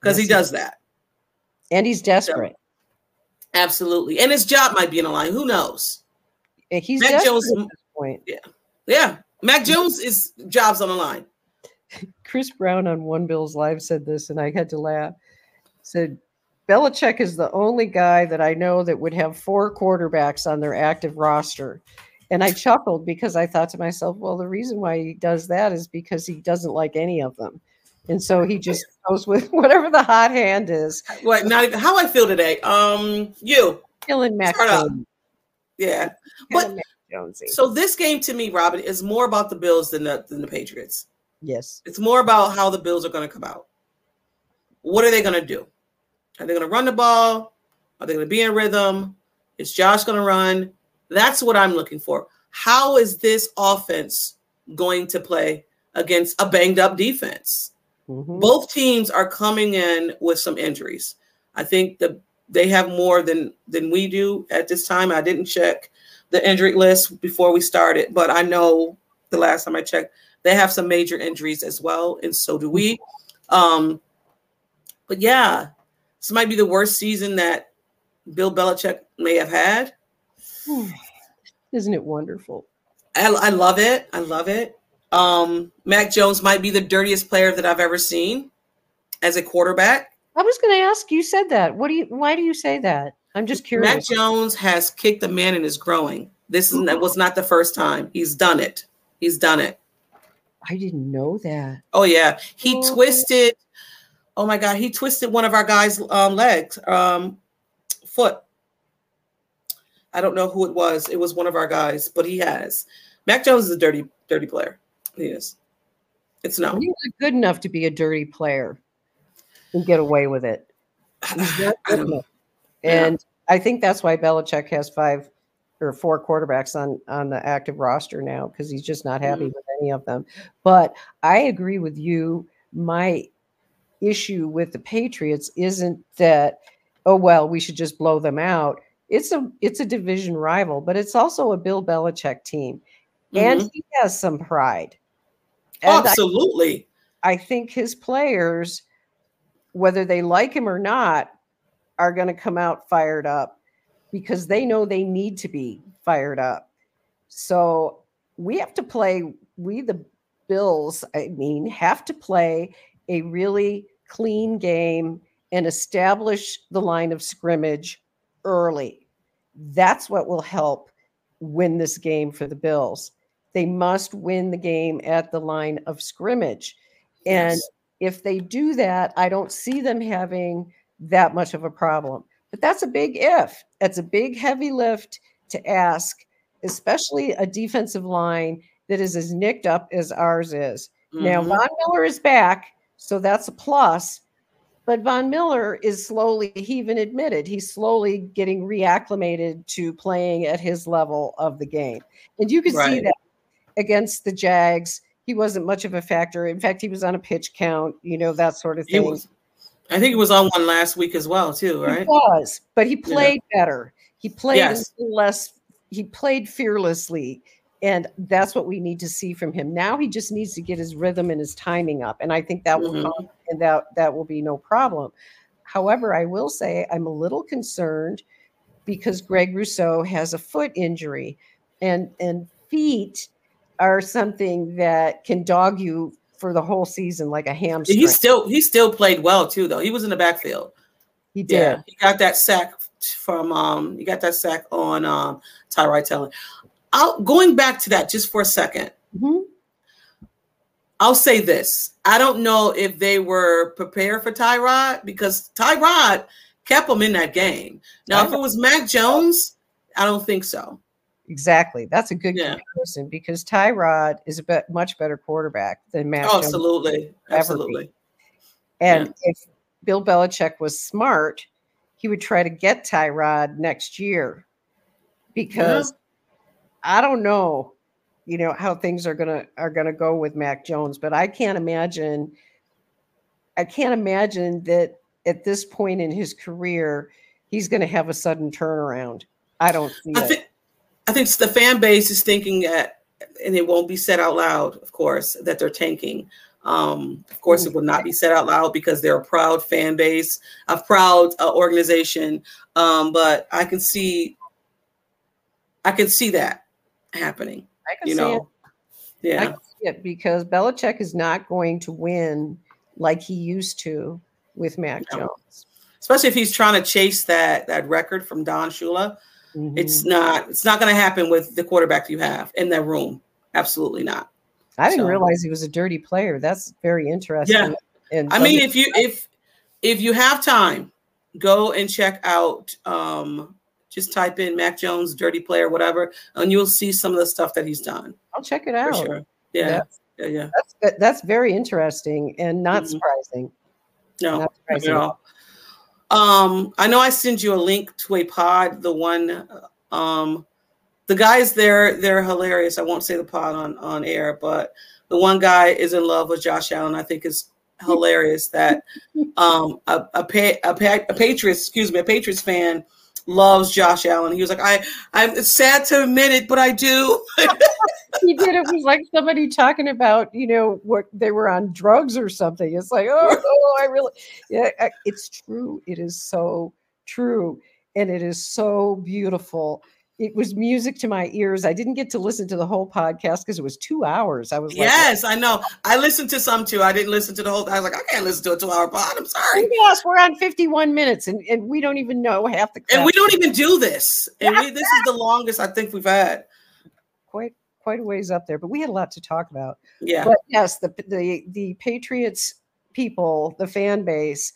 because he does that. And he's desperate. Absolutely. And his job might be in a line. Who knows? And He's Mac Jones- at this point. Yeah. Mac Jones is jobs on the line. Chris Brown on One Bills Live said this, and I had to laugh. Said Belichick is the only guy that I know that would have four quarterbacks on their active roster. And I chuckled because I thought to myself, well, the reason why he does that is because he doesn't like any of them. And so he just goes with whatever the hot hand is. What not even how I feel today. Um you. Killing Mac. Yeah. Killing But- Jonesy. So this game to me, Robyn, is more about the Bills than the than the Patriots. yes. It's more about how the Bills are going to come out. What are they going to do? Are they going to run the ball? Are they going to be in rhythm? Is Josh going to run? That's what I'm looking for. How is this offense going to play against a banged up defense? Mhm. Both teams are coming in with some injuries. I think that they have more than than we do at this time. I didn't check the injury list before we started, but I know the last time I checked, they have some major injuries as well, and so do we. Um, but yeah, this might be the worst season that Bill Belichick may have had. Isn't it wonderful? I, I love it. I love it. Um, Mac Jones might be the dirtiest player that I've ever seen as a quarterback. I was going to ask. You said that. What do you? Why do you say that? I'm just curious. Mac. Jones has kicked a man and is growing. This is, was not the first time. He's done it. He's done it. I didn't know that. Oh yeah, he Oh. twisted. Oh my god, he twisted one of our guys' um, legs, um, foot. I don't know who it was. It was one of our guys, but he has. Mac Jones is a dirty, dirty player. He is. It's no. He was good enough to be a dirty player and get away with it. I enough. Yeah. And I think that's why Belichick has five or four quarterbacks on on the active roster now because he's just not happy Mhm. with any of them. But I agree with you. My issue with the Patriots isn't that oh well we should just blow them out. It's a it's a division rival, but it's also a Bill Belichick team, and Mhm. he has some pride. And I Absolutely. I think his players, whether they like him or not, are going to come out fired up because they know they need to be fired up. So we have to play, we, the Bills, I mean, have to play a really clean game and establish the line of scrimmage early. That's what will help win this game for the Bills. They must win the game at the line of scrimmage. And Yes. if they do that, I don't see them having that much of a problem. But that's a big if. That's a big, heavy lift to ask, especially a defensive line that is as nicked up as ours is. Now, Mhm. Von Miller is back, so that's a plus. But Von Miller is slowly, he even admitted he's slowly getting reacclimated to playing at his level of the game. And you could see that against the Jags. He wasn't much of a factor. In fact, he was on a pitch count, you know, that sort of thing. was. I think he was on one last week as well, too, He right? was, but he played better. He played Yes. less. He played fearlessly, and that's what we need to see from him. Now he just needs to get his rhythm and his timing up, and I think that will Mhm. come, and that that will be no problem. However, I will say I'm a little concerned because Greg Rousseau has a foot injury, and and feet are something that can dog you for the whole season like a hamstring. He still he still played well too, though. He was in the backfield. he did. Yeah, he got that sack from um he got that sack on um Tyrod Taylor. I'll, going back to that just for a second. Mhm. I'll say this. I don't know if they were prepared for Tyrod because Tyrod kept them in that game. Now, if it was Mac Jones, I don't think so. Exactly. That's a good Yeah. comparison because Tyrod is a bet much better quarterback than Matt Oh, absolutely. Absolutely. And if Bill Belichick was smart, he would try to get Tyrod next year because I don't know, you know, how things are gonna are gonna go with Mac Jones, but I can't imagine I can't imagine that at this point in his career he's gonna have a sudden turnaround. I don't see I it. think I think the fan base is thinking that, and it won't be said out loud, of course, that they're tanking. Um, of course, it will not be said out loud because they're a proud fan base, a proud uh, organization. Um, but I can see, I can see that happening. I can You see it. know, I yeah, can see it because Belichick is not going to win like he used to with Mac No. Jones. especially if he's trying to chase that that record from Don Shula. Mhm. It's not. It's not going to happen with the quarterback you have in that room. Absolutely not. I didn't so- realize he was a dirty player. That's very interesting. Yeah. And I mean, if you if if you have time, go and check out. Um, just type in Mac Jones, dirty player, whatever, and you'll see some of the stuff that he's done I'll check it for out. sure. Yeah, That's, yeah, yeah. that's that's very interesting and not Mhm. surprising. No, Not not surprising. at all. Um, I know I send you a link to a pod. The one, um, the guys there, they're hilarious. I won't say the pod on on air, but the one guy is in love with Josh Allen. I think is hilarious that um a a, pa- a, pa- a Patriots, excuse me, a Patriots fan loves Josh Allen. He was like, I I'm sad to admit it, but I do. He did. It was like somebody talking about, you know, what they were on drugs or something. It's like, oh, oh I really, yeah, it's true. It is so true, and it is so beautiful. It was music to my ears. I didn't get to listen to the whole podcast because it was two hours. I was like, yes, I know. I listened to some too. I didn't listen to the whole. I was like, I can't listen to a two hour pod. I'm sorry. Yes, we're on 51 minutes and, and we don't even know half the And we don't even do this. And we, this is the longest I think we've had. quite quite a ways up there, but we had a lot to talk about. Yeah. But yes, the the the Patriots people, the fan base,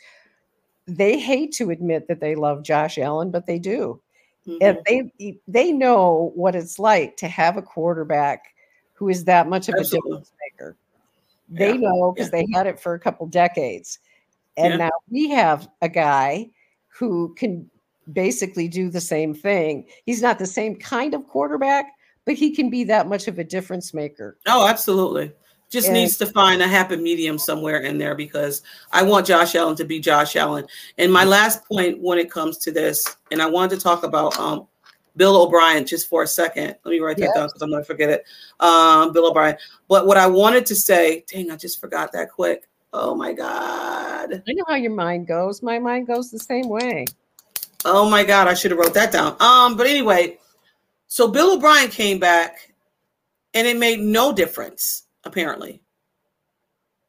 they hate to admit that they love Josh Allen, but they do. And Mhm. they they know what it's like to have a quarterback who is that much of a difference maker. They Yeah, know because they had it for a couple decades. And Yeah. now we have a guy who can basically do the same thing. He's not the same kind of quarterback, but he can be that much of a difference maker. Oh, absolutely. Just And- needs to find a happy medium somewhere in there because I want Josh Allen to be Josh Allen. And my last point when it comes to this, and I wanted to talk about um, Bill O'Brien just for a second. Let me write that down because I'm going to forget it. Um, Bill O'Brien. But what I wanted to say, dang, I just forgot that quick. Oh my God. I know how your mind goes. My mind goes the same way. Oh my God, I should have wrote that down. Um, but anyway, so Bill O'Brien came back, and it made no difference. Apparently,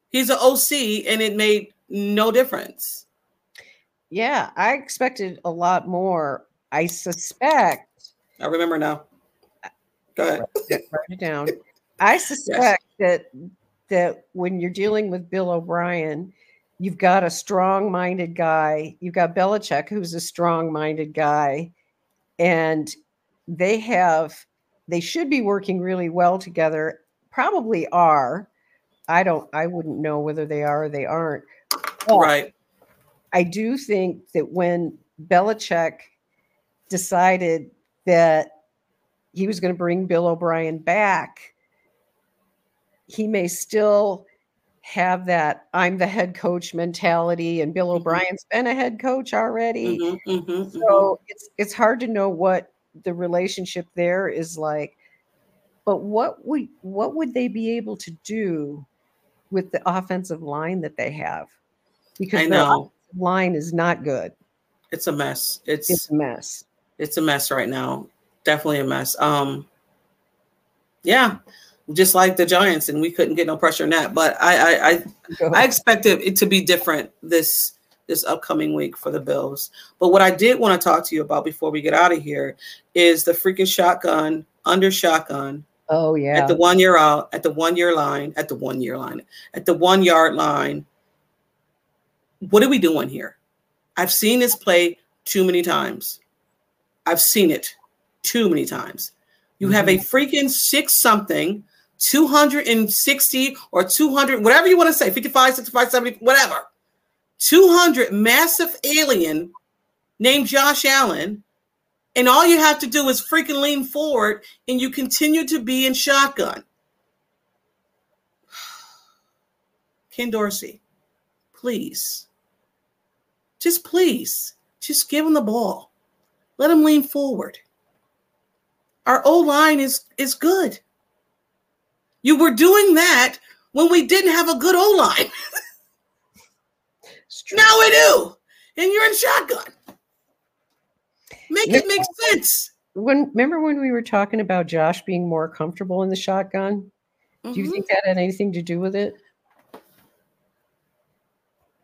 he's an OC, and it made no difference. Yeah, I expected a lot more. I suspect, I remember now. Go ahead. write it down. I suspect that that when you're dealing with Bill O'Brien, you've got a strong-minded guy. You've got Belichick, who's a strong-minded guy, and they have they should be working really well together. Probably are. I don't. I wouldn't know whether they are or they aren't. But Right. I do think that when Belichick decided that he was going to bring Bill O'Brien back, he may still have that I'm the head coach mentality, and Bill Mhm. O'Brien's been a head coach already. Mhm, mhm, mhm. So it's it's hard to know what the relationship there is like. But what would what would they be able to do with the offensive line that they have? Because I know line is not good. it's a mess. It's It's a mess. it's a mess right now. Definitely a mess. Um, yeah, just like the Giants, and we couldn't get no pressure on that. But I I I, I expected it to be different this this upcoming week for the Bills. But what I did want to talk to you about before we get out of here is the freaking shotgun under shotgun Oh yeah. at the one year out, at the one year line, at the one year line, at the one yard line. What are we doing here? I've seen this play too many times. I've seen it too many times. You have a mm-hmm. freaking six something, 260 or 200, whatever you want to say, 55, 65, 70, whatever. 200 massive alien named Josh Allen. And all you have to do is freaking lean forward and you continue to be in shotgun. Ken Dorsey, please, just please, just give him the ball. Let him lean forward. Our O line is is good. You were doing that when we didn't have a good O line. Now we do, and you're in shotgun. Make it make sense. When remember when we were talking about Josh being more comfortable in the shotgun? Do you Mhm. think that had anything to do with it?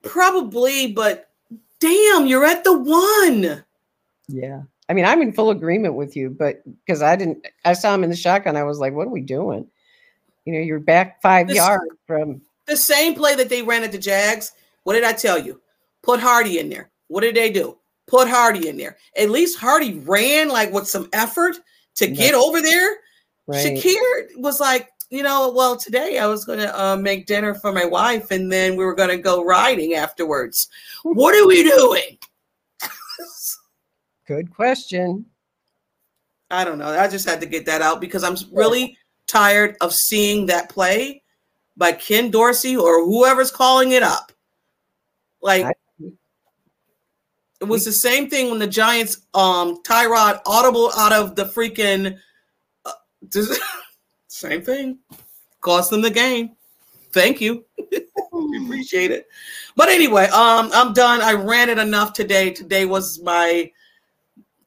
Probably, but damn, you're at the one. Yeah. I mean, I'm in full agreement with you, but because I didn't, I saw him in the shotgun. I was like, what are we doing? You know, you're back five This- yards from, The same play that they ran at the Jags. What did I tell you? Put Harty in there. What did they do? Put Harty in there. At least Harty ran like with some effort to Right. get over there. right. Shakir was like, you know, well, today I was going to uh, make dinner for my wife and then we were going to go riding afterwards. what are we doing? Good question. I don't know. I just had to get that out because I'm really tired of seeing that play by Ken Dorsey or whoever's calling it up. Like I- it was the same thing when the Giants um Tyrod audible out of the freaking uh, same thing. Cost them the game. Thank you. We appreciate it. But anyway, um I'm done. I ran it enough today. Today was my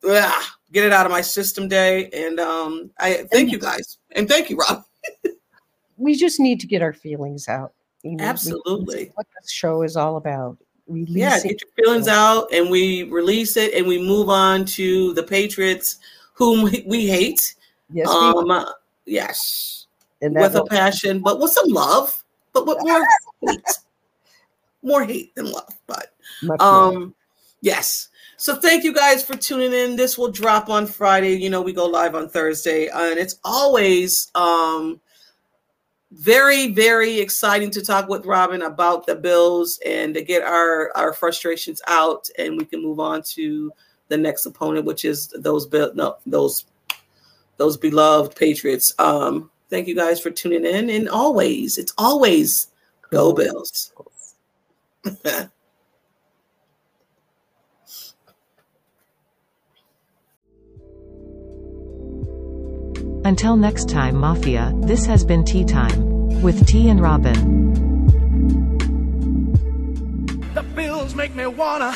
ugh, get it out of my system day and um I thank you guys. And thank you, Rob. We just need to get our feelings out. you know, Absolutely. What this show is all about. Releasing. Yeah, get your feelings out and we release it and we move on to the Patriots whom we hate. Yes, Um uh, yes. with a passion, but with some love, but with more hate. More hate than love, but much more. um yes. So thank you guys for tuning in. This will drop on Friday. You know, we go live on Thursday, and it's always um very, very exciting to talk with Robyn about the Bills and to get our our frustrations out, and we can move on to the next opponent, which is those Bill no those those beloved Patriots. Um, thank you guys for tuning in, and always it's always go Bills. Until next time, Mafia, this has been Tee Time with T and Robyn. The bills make me wanna.